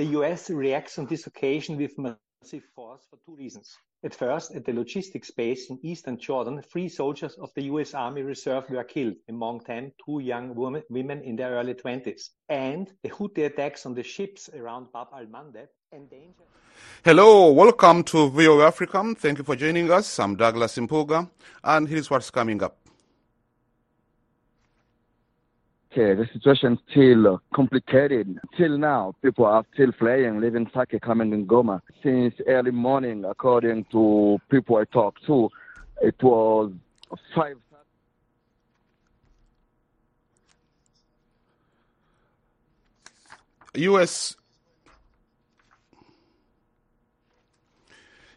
The US reacts on this occasion with massive force for two reasons. At first, at the logistics base in eastern Jordan, three soldiers of the US Army Reserve were killed, among them two young women in their early 20s. And the Houthi attacks on the ships around Bab al Mandeb endangered. Hello, welcome to VOA Africa. Thank you for joining us. I'm Douglas Mpuga, and here's what's coming up. Okay, the situation still uh, complicated. Till now, people are still fleeing, leaving Sake, coming in Goma. Since early morning, according to people I talked to, it was five. U.S.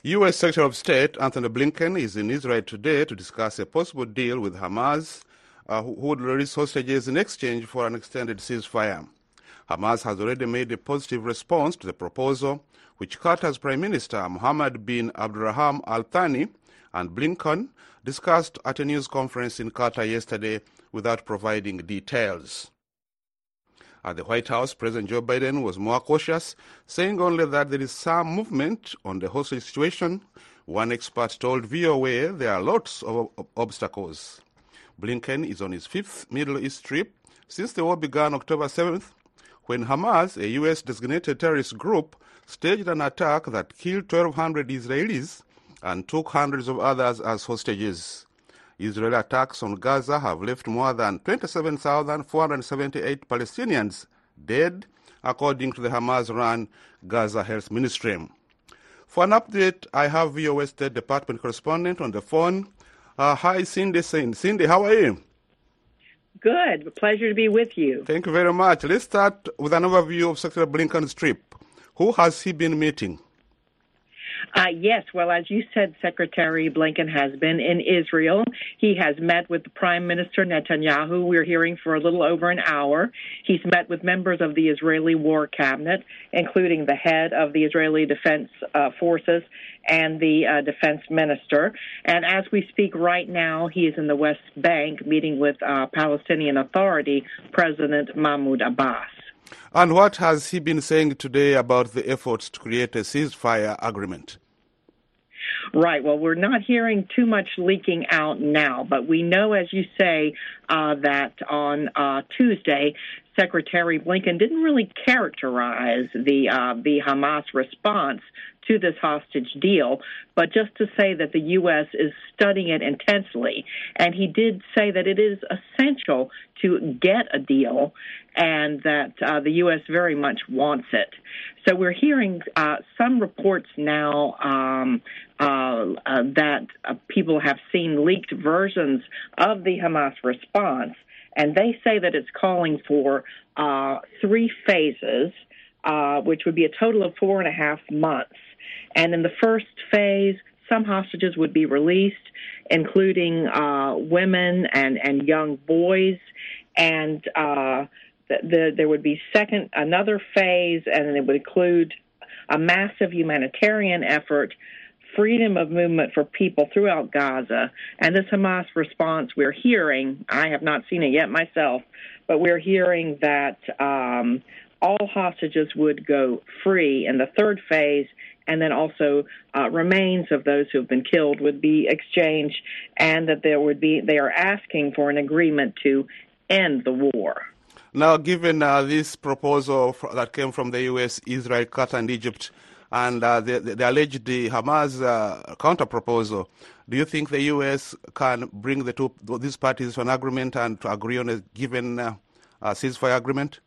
U.S. Secretary of State Antony Blinken is in Israel today to discuss a possible deal with Hamas, uh, who would release hostages in exchange for an extended ceasefire. Hamas has already made a positive response to the proposal, which Qatar's Prime Minister Mohammed bin Abdulrahman Al Thani and Blinken discussed at a news conference in Qatar yesterday without providing details. At the White House, President Joe Biden was more cautious, saying only that there is some movement on the hostage situation. One expert told VOA there are lots of obstacles. Blinken is on his fifth Middle East trip since the war began October 7th, when Hamas, a U.S. designated terrorist group, staged an attack that killed 1,200 Israelis and took hundreds of others as hostages. Israeli attacks on Gaza have left more than 27,478 Palestinians dead, according to the Hamas run Gaza Health Ministry. For an update, I have VOA State Department correspondent on the phone. Uh, hi, Cindy. Cindy, how are you? Good. Pleasure to be with you. Thank you very much. Let's start with an overview of Secretary Blinken's trip. Who has he been meeting? Uh, yes, well, as you said, Secretary Blinken has been in Israel. He has met with the Prime Minister Netanyahu. We're hearing for a little over an hour. He's met with members of the Israeli War Cabinet, including the head of the Israeli Defense uh, Forces and the uh, defense minister. And as we speak right now, he is in the West Bank meeting with uh, Palestinian Authority President Mahmoud Abbas. And what has he been saying today about the efforts to create a ceasefire agreement? Right. Well, we're not hearing too much leaking out now, but we know, as you say, uh, that on uh, Tuesday, Secretary Blinken didn't really characterize the uh, the Hamas response to this hostage deal, but just to say that the U.S. is studying it intensely. And he did say that it is essential to get a deal and that uh, the U.S. very much wants it. So we're hearing uh, some reports now um, uh, uh that uh, people have seen leaked versions of the Hamas response, and they say that it's calling for uh, three phases, which would be a total of four and a half months. And in the first phase, some hostages would be released, including uh, women and, and young boys. And uh, the, the, there would be second another phase, and it would include a massive humanitarian effort, freedom of movement for people throughout Gaza. And this Hamas response we're hearing, I have not seen it yet myself, but we're hearing that um, all hostages would go free in the third phase and then also uh, remains of those who have been killed would be exchanged, and that there would be they are asking for an agreement to end the war. Now, given uh, this proposal that came from the U.S., Israel, Qatar, and Egypt, and uh, the, the, alleged Hamas uh, counter proposal, do you think the U.S. can bring the two these parties to an agreement and to agree on a given uh, ceasefire agreement?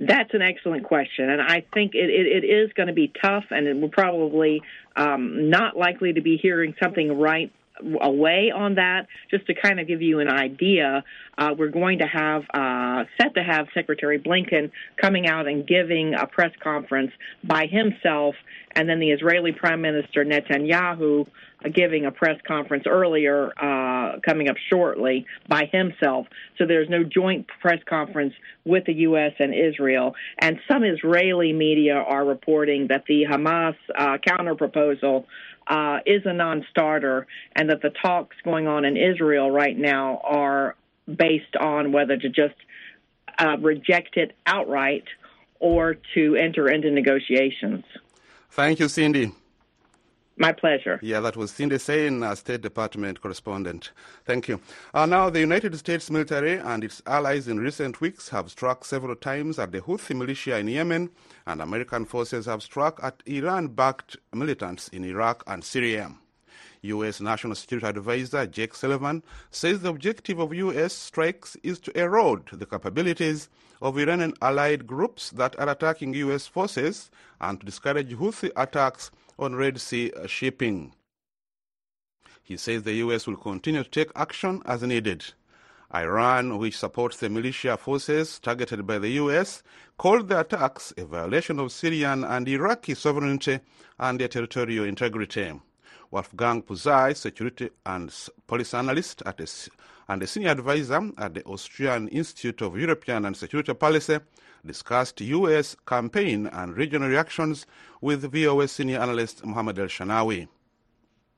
That's an excellent question, and I think it, it, it is going to be tough, and we're probably um, not likely to be hearing something right away on that. Just to kind of give you an idea, uh, we're going to have uh, set to have Secretary Blinken coming out and giving a press conference by himself, and then the Israeli Prime Minister Netanyahu uh, giving a press conference earlier, uh, coming up shortly by himself. So there's no joint press conference with the U.S. and Israel. And some Israeli media are reporting that the Hamas uh, counter proposal uh, is a non-starter, and that the talks going on in Israel right now are based on whether to just uh, reject it outright or to enter into negotiations. Thank you, Cindy. My pleasure. Yeah, that was Cindy Saine, uh, State Department correspondent. Thank you. Uh, now, the United States military and its allies in recent weeks have struck several times at the Houthi militia in Yemen, and American forces have struck at Iran backed militants in Iraq and Syria. U.S. National Security Advisor Jake Sullivan says the objective of U.S. strikes is to erode the capabilities of Iranian allied groups that are attacking U.S. forces and to discourage Houthi attacks on Red Sea shipping. He says the U.S. will continue to take action as needed. Iran, which supports the militia forces targeted by the U.S., called the attacks a violation of Syrian and Iraqi sovereignty and their territorial integrity. Wolfgang Pusztai, security and policy analyst at a, and a senior advisor at the Austrian Institute of European and Security Policy, discussed U.S. campaign and regional reactions with VOA senior analyst Mohammed Elshinnawi.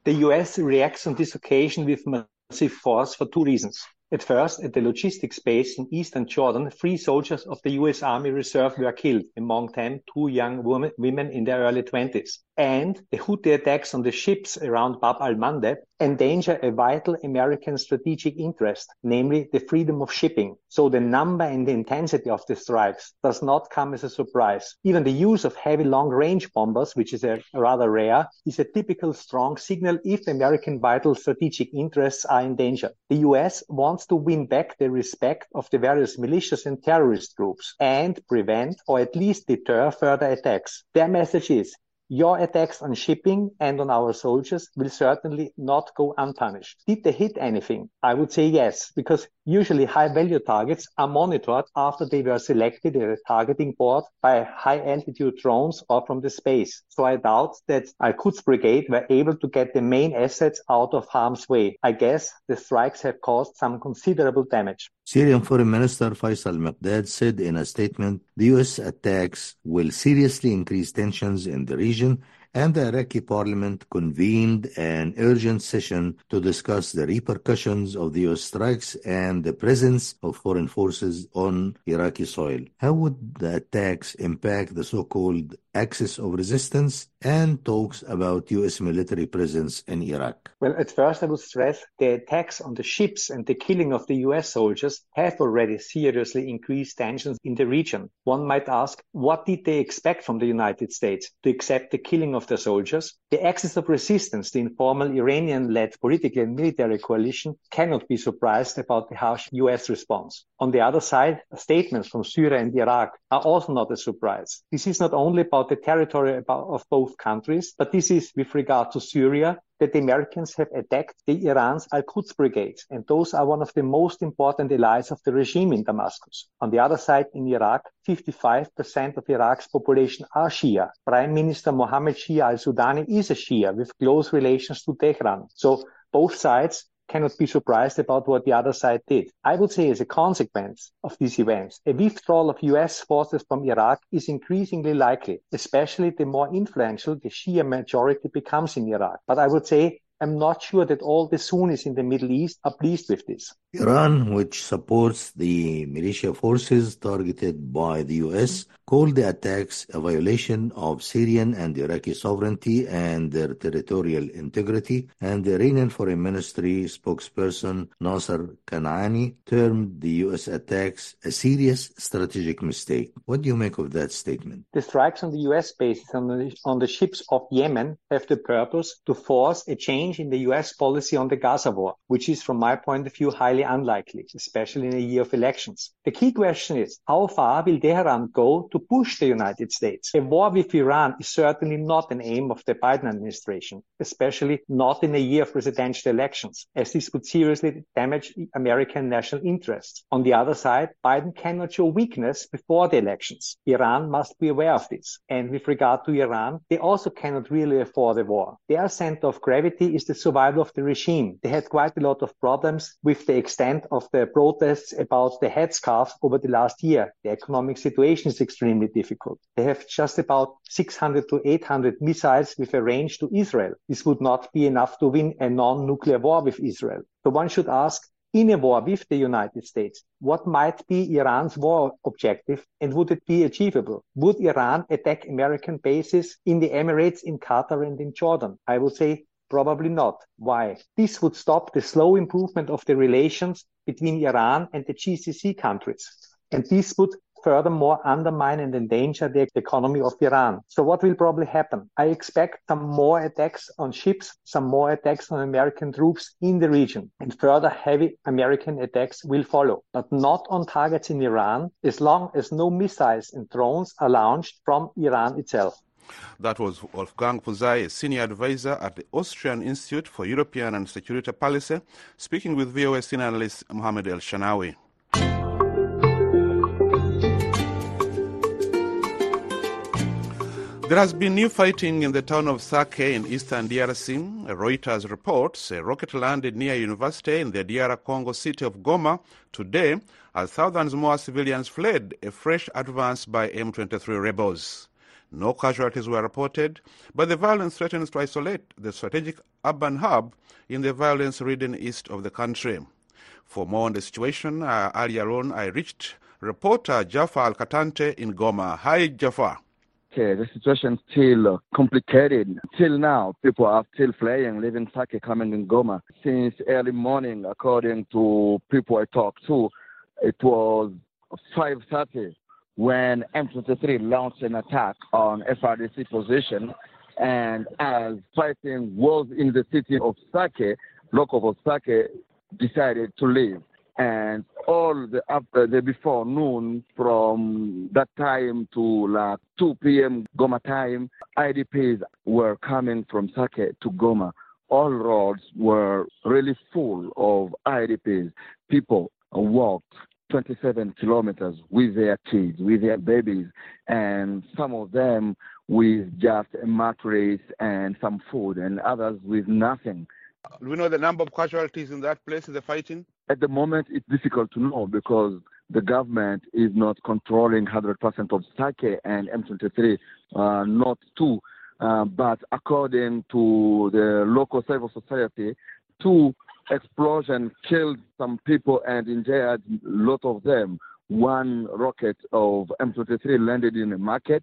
The U.S. reacts on this occasion with massive force for two reasons. At first, at the logistics base in eastern Jordan, three soldiers of the U.S. Army Reserve were killed, among them two young women in their early 20s. And the Houthi attacks on the ships around Bab al-Mandeb endanger a vital American strategic interest, namely the freedom of shipping. So the number and the intensity of the strikes does not come as a surprise. Even the use of heavy long-range bombers, which is a rather rare, is a typical strong signal if American vital strategic interests are in danger. The U.S. wants to win back the respect of the various militias and terrorist groups and prevent or at least deter further attacks. Their message is your attacks on shipping and on our soldiers will certainly not go unpunished. Did they hit anything? I would say yes, because usually high value targets are monitored after they were selected at a targeting board by high altitude drones or from the space. So I doubt that Al Quds Brigade were able to get the main assets out of harm's way. I guess the strikes have caused some considerable damage. Syrian Foreign Minister Faisal Maqdad said in a statement the U.S. attacks will seriously increase tensions in the region and the Iraqi parliament convened an urgent session to discuss the repercussions of the U.S. strikes and the presence of foreign forces on Iraqi soil. How would the attacks impact the so-called axis of resistance and talks about U.S. military presence in Iraq? Well, at first I would stress the attacks on the ships and the killing of the U.S. soldiers have already seriously increased tensions in the region. One might ask, what did they expect from the United States to accept the killing of their soldiers? The axis of resistance, the informal Iranian-led political and military coalition, cannot be surprised about the harsh U.S. response. On the other side, statements from Syria and Iraq are also not a surprise. This is not only about the territory of both countries, but this is with regard to Syria, that the Americans have attacked the Iran's Al-Quds Brigade, and those are one of the most important allies of the regime in Damascus. On the other side, in Iraq, 55% of Iraq's population are Shia. Prime Minister Mohammed Shia al-Sudani is a Shia with close relations to Tehran. So both sides cannot be surprised about what the other side did. I would say as a consequence of these events, a withdrawal of US forces from Iraq is increasingly likely, especially the more influential the Shia majority becomes in Iraq. But I would say I'm not sure that all the Sunnis in the Middle East are pleased with this. Iran, which supports the militia forces targeted by the US, called the attacks a violation of Syrian and Iraqi sovereignty and their territorial integrity, and the Iranian Foreign Ministry spokesperson Nasser Kanani termed the US attacks a serious strategic mistake. What do you make of that statement? The strikes on the US bases on the, on the ships of Yemen have the purpose to force a change in the US policy on the Gaza war, which is, from my point of view, highly unlikely, especially in a year of elections. The key question is, how far will Tehran go to push the United States? A war with Iran is certainly not an aim of the Biden administration, especially not in a year of presidential elections, as this would seriously damage American national interests. On the other side, Biden cannot show weakness before the elections. Iran must be aware of this. And with regard to Iran, they also cannot really afford a war. Their center of gravity is the survival of the regime. They had quite a lot of problems with the extent of the protests about the headscarf over the last year. The economic situation is extremely difficult. They have just about 600 to 800 missiles with a range to Israel. This would not be enough to win a non-nuclear war with Israel. So one should ask, in a war with the United States, what might be Iran's war objective and would it be achievable? Would Iran attack American bases in the Emirates, in Qatar, and in Jordan? I would say Probably not. Why? This would stop the slow improvement of the relations between Iran and the GCC countries. And this would furthermore undermine and endanger the economy of Iran. So what will probably happen? I expect some more attacks on ships, some more attacks on American troops in the region, and further heavy American attacks will follow, but not on targets in Iran as long as no missiles and drones are launched from Iran itself. That was Wolfgang Pusztai, a senior advisor at the Austrian Institute for European and Security Policy, speaking with VOA senior analyst Mohamed Elshinnawi. There has been new fighting in the town of Sake in eastern DRC. Reuters reports a rocket landed near a university in the DR Congo city of Goma today as thousands more civilians fled a fresh advance by M23 rebels. No casualties were reported, but the violence threatens to isolate the strategic urban hub in the violence ridden east of the country. For more on the situation, uh, earlier on I reached reporter Jafar Al Katante in Goma. Hi, Jafar. Okay, the situation still uh, complicated. Till now, people are still fleeing, leaving Sake, coming in Goma. Since early morning, according to people I talked to, it was 5.30 when M23 launched an attack on FRDC position. And as fighting was in the city of Sake, local of Sake decided to leave and all the after uh, the before noon from that time to like 2 p.m. Goma time, IDPs were coming from Sake to Goma. All roads were really full of IDPs. People walked 27 kilometers with their kids, with their babies, and some of them with just a mattress and some food, and others with nothing. Do we know the number of casualties in that place in the fighting? At the moment, it's difficult to know because the government is not controlling 100% of Sake and M23, uh, not two. Uh, but according to the local civil society, two explosions killed some people and injured a lot of them. One rocket of M23 landed in a market,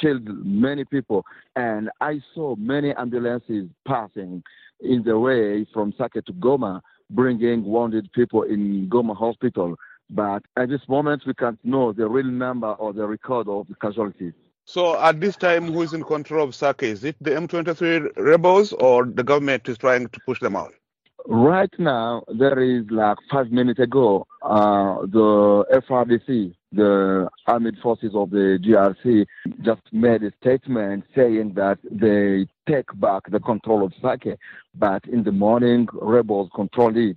killed many people, and I saw many ambulances passing in the way from Sake to Goma bringing wounded people in Goma Hospital. But at this moment, we can't know the real number or the record of the casualties. So at this time, who is in control of Sake? Is it the M23 rebels or the government is trying to push them out? Right now, there is like five minutes ago, uh, the FRDC, the armed forces of the DRC, just made a statement saying that they take back the control of Sake, but in the morning, rebels control it.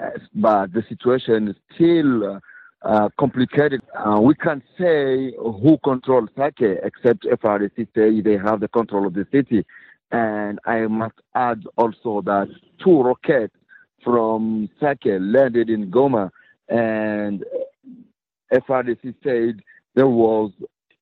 Uh, but the situation is still uh, complicated. Uh, we can't say who controls Sake, except FRDC say they have the control of the city. And I must add also that two rockets from Sake landed in Goma, and FRDC said there was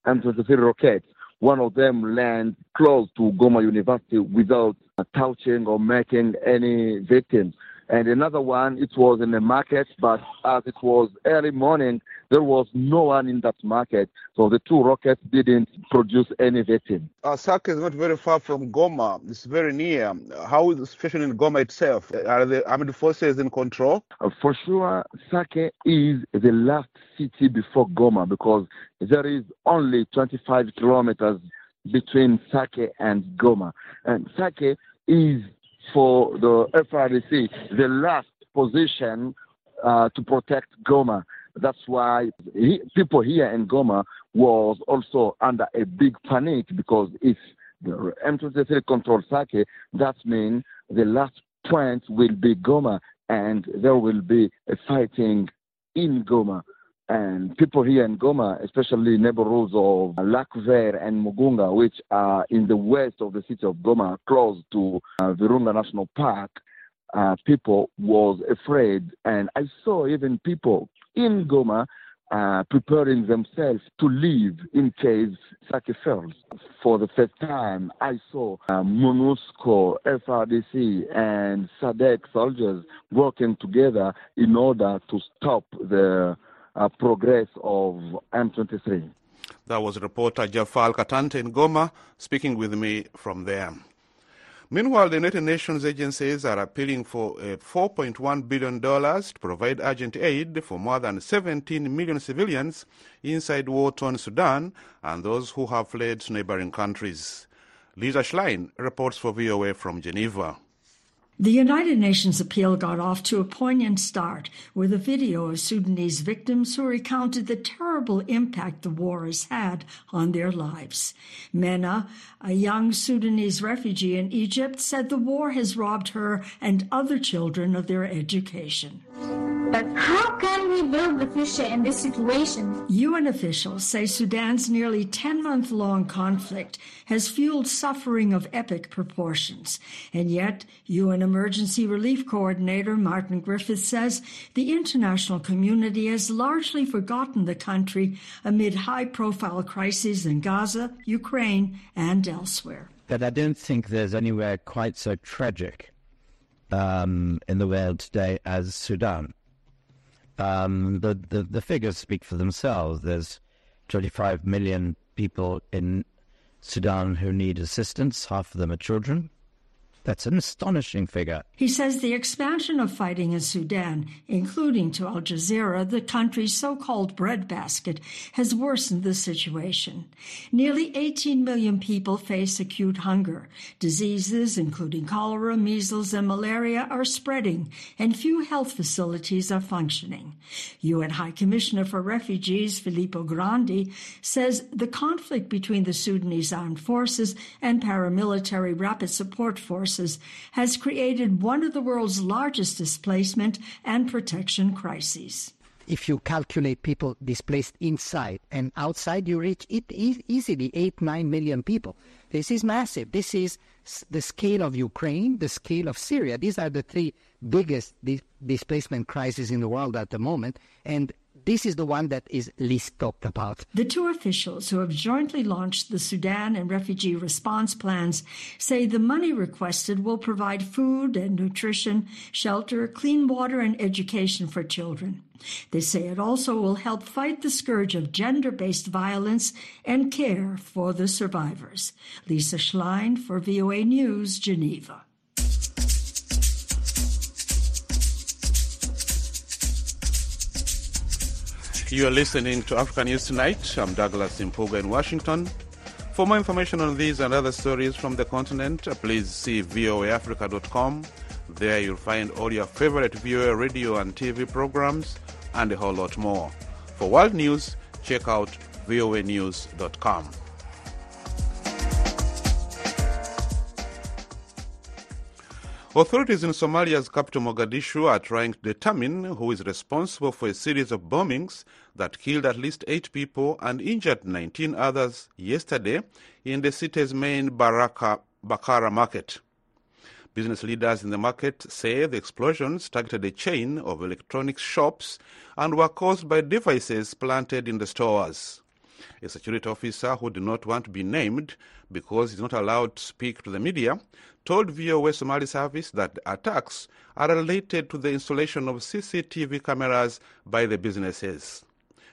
M23 rockets. One of them landed close to Goma University without touching or making any victims and another one, it was in the market, but as it was early morning, there was no one in that market, so the two rockets didn't produce any victim. Uh, Sake is not very far from Goma. It's very near. How is the situation in Goma itself? Are the armed forces in control? Uh, for sure, Sake is the last city before Goma because there is only 25 kilometers between Sake and Goma. And Sake is for the FRDC, the last position uh, to protect Goma. That's why he, people here in Goma was also under a big panic because if the M23 control Sake, that means the last point will be Goma and there will be a fighting in Goma. And people here in Goma, especially neighborhoods of Lac Vert and Mugunga, which are in the west of the city of Goma, close to uh, Virunga National Park, uh, people was afraid. And I saw even people in Goma uh, preparing themselves to leave in case Sake fails. For the first time, I saw uh, MONUSCO, FRDC, and SADC soldiers working together in order to stop the uh, progress of M23. That was reporter Jafal Katante in Goma speaking with me from there. Meanwhile, the United Nations agencies are appealing for uh, $4.1 billion to provide urgent aid for more than 17 million civilians inside war-torn Sudan and those who have fled to neighboring countries. Lisa Schlein reports for VOA from Geneva. The United Nations appeal got off to a poignant start with a video of Sudanese victims who recounted the terrible impact the war has had on their lives. Mena, a young Sudanese refugee in Egypt, said the war has robbed her and other children of their education. But how can we build the future in this situation? UN officials say Sudan's nearly 10 month long conflict has fueled suffering of epic proportions. And yet, UN Emergency Relief Coordinator Martin Griffith says the international community has largely forgotten the country amid high profile crises in Gaza, Ukraine, and elsewhere. But I don't think there's anywhere quite so tragic um, in the world today as Sudan. Um, the, the, the figures speak for themselves. There's 25 million people in Sudan who need assistance. Half of them are children. That's an astonishing figure. He says the expansion of fighting in Sudan, including to Al Jazeera, the country's so called breadbasket, has worsened the situation. Nearly 18 million people face acute hunger. Diseases, including cholera, measles, and malaria, are spreading, and few health facilities are functioning. UN High Commissioner for Refugees, Filippo Grandi, says the conflict between the Sudanese armed forces and paramilitary rapid support forces has created one of the world's largest displacement and protection crises. If you calculate people displaced inside and outside, you reach it easily 8 9 million people. This is massive. This is the scale of Ukraine, the scale of Syria. These are the three biggest di- displacement crises in the world at the moment. And this is the one that is least talked about. The two officials who have jointly launched the Sudan and refugee response plans say the money requested will provide food and nutrition, shelter, clean water, and education for children. They say it also will help fight the scourge of gender based violence and care for the survivors. Lisa Schlein for VOA News, Geneva. You are listening to African News Tonight. I'm Douglas Mpuga in Washington. For more information on these and other stories from the continent, please see voaafrica.com. There you'll find all your favorite VOA radio and TV programs and a whole lot more. For world news, check out voanews.com. Authorities in Somalia's capital Mogadishu are trying to determine who is responsible for a series of bombings that killed at least eight people and injured 19 others yesterday in the city's main Baraka, Bakara market. Business leaders in the market say the explosions targeted a chain of electronics shops and were caused by devices planted in the stores. A security officer who did not want to be named because he's not allowed to speak to the media told VOA Somali Service that the attacks are related to the installation of CCTV cameras by the businesses.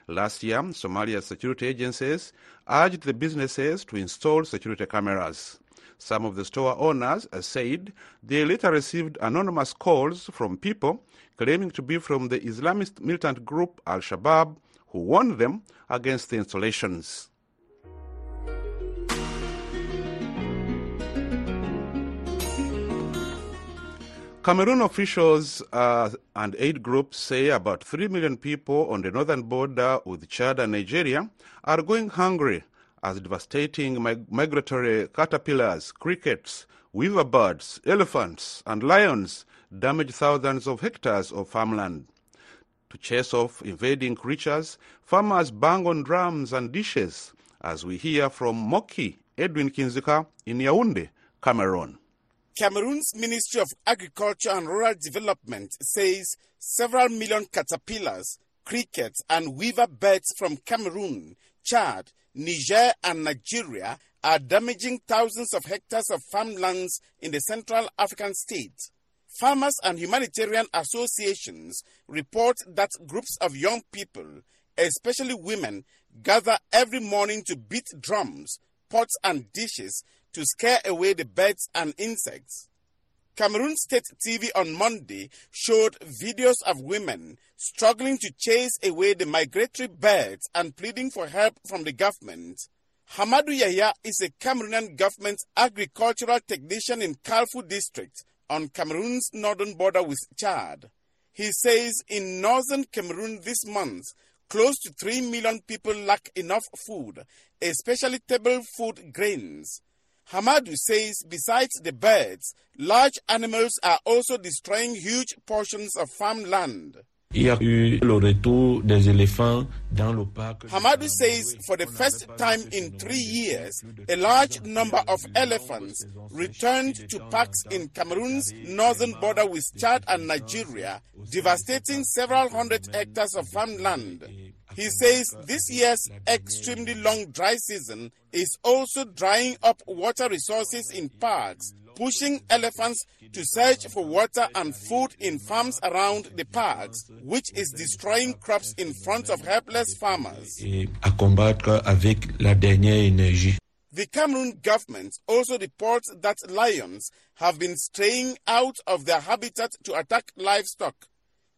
Last year, Somalia's security agencies urged the businesses to install security cameras. Some of the store owners said they later received anonymous calls from people claiming to be from the Islamist militant group Al Shabaab, who warned them against the installations. Cameroon officials uh, and aid groups say about 3 million people on the northern border with Chad and Nigeria are going hungry as devastating mig- migratory caterpillars, crickets, weaver birds, elephants, and lions damage thousands of hectares of farmland. To chase off invading creatures, farmers bang on drums and dishes, as we hear from Moki Edwin Kindzeka in Yaoundé, Cameroon. Cameroon's Ministry of Agriculture and Rural Development says several million caterpillars, crickets, and weaver birds from Cameroon, Chad, Niger, and Nigeria are damaging thousands of hectares of farmlands in the Central African state. Farmers and humanitarian associations report that groups of young people, especially women, gather every morning to beat drums, pots, and dishes to scare away the birds and insects. Cameroon State TV on Monday showed videos of women struggling to chase away the migratory birds and pleading for help from the government. Hamadou Yahya is a Cameroonian government agricultural technician in Kalfou district on Cameroon's northern border with Chad. He says in northern Cameroon this month, close to 3 million people lack enough food, especially table food grains. Hamadou says besides the birds, large animals are also destroying huge portions of farmland. Hamadou says for the first time in three years, a large number of elephants returned to parks in Cameroon's northern border with Chad and Nigeria, devastating several hundred hectares of farmland. He says this year's extremely long dry season is also drying up water resources in parks, pushing elephants to search for water and food in farms around the parks, which is destroying crops in front of helpless farmers. The Cameroon government also reports that lions have been straying out of their habitat to attack livestock.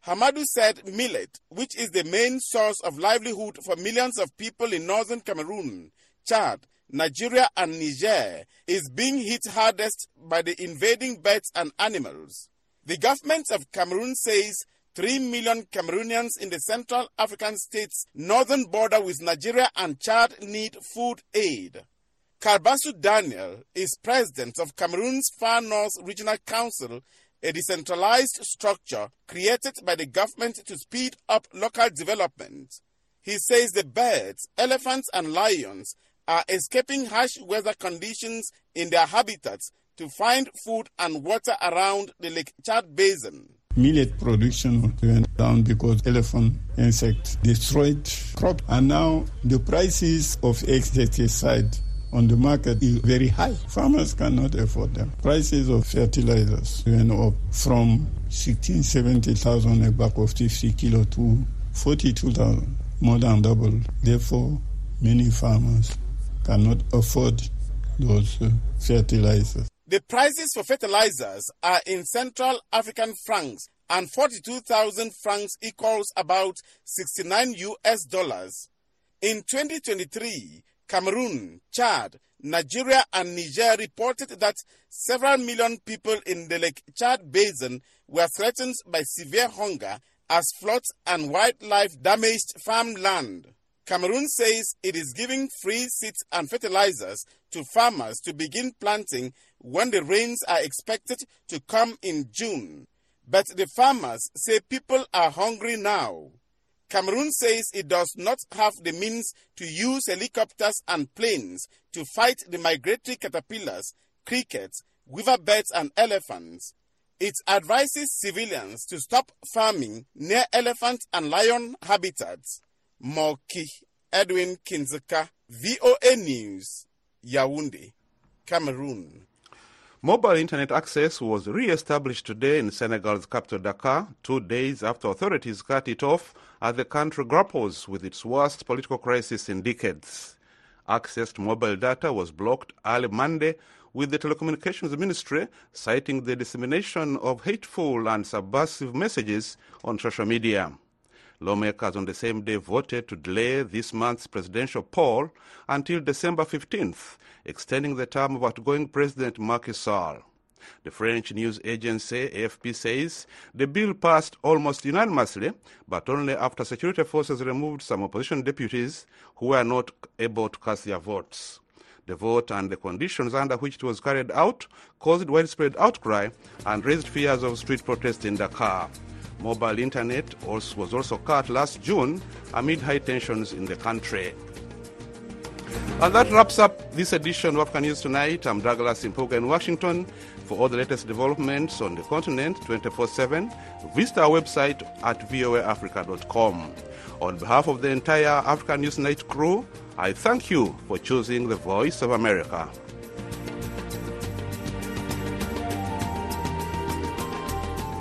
Hamadou said millet, which is the main source of livelihood for millions of people in northern Cameroon, Chad, Nigeria, and Niger, is being hit hardest by the invading birds and animals. The government of Cameroon says 3 million Cameroonians in the Central African states' northern border with Nigeria and Chad need food aid. Karbasu Daniel is president of Cameroon's Far North Regional Council a decentralized structure created by the government to speed up local development. He says the birds, elephants, and lions are escaping harsh weather conditions in their habitats to find food and water around the Lake Chad Basin. Millet production went down because elephant insects destroyed crop, and now the prices of insecticide on the market is very high. Farmers cannot afford them. Prices of fertilizers went up from 16, 70,000 a bag of 50 kilo to 42,000, more than double. Therefore, many farmers cannot afford those uh, fertilizers. The prices for fertilizers are in Central African francs and 42,000 francs equals about 69 US dollars. In 2023, Cameroon, Chad, Nigeria, and Niger reported that several million people in the Lake Chad Basin were threatened by severe hunger as floods and wildlife damaged farmland. Cameroon says it is giving free seeds and fertilizers to farmers to begin planting when the rains are expected to come in June. But the farmers say people are hungry now. Cameroon says it does not have the means to use helicopters and planes to fight the migratory caterpillars, crickets, weaver birds, and elephants. It advises civilians to stop farming near elephant and lion habitats. Moki Edwin Kindzeka, VOA News, Yaoundé, Cameroon. Mobile internet access was re-established today in Senegal's capital Dakar, two days after authorities cut it off as the country grapples with its worst political crisis in decades. Access to mobile data was blocked early Monday, with the Telecommunications Ministry citing the dissemination of hateful and subversive messages on social media. Lawmakers on the same day voted to delay this month's presidential poll until December 15th, extending the term of outgoing President Macky Sall. The French news agency AFP says the bill passed almost unanimously, but only after security forces removed some opposition deputies who were not able to cast their votes. The vote and the conditions under which it was carried out caused widespread outcry and raised fears of street protests in Dakar. Mobile internet was also cut last June amid high tensions in the country. And that wraps up this edition of African News Tonight. I'm Douglas Mpuga in Washington. For all the latest developments on the continent 24 7, visit our website at voaafrica.com. On behalf of the entire African News Night crew, I thank you for choosing the Voice of America.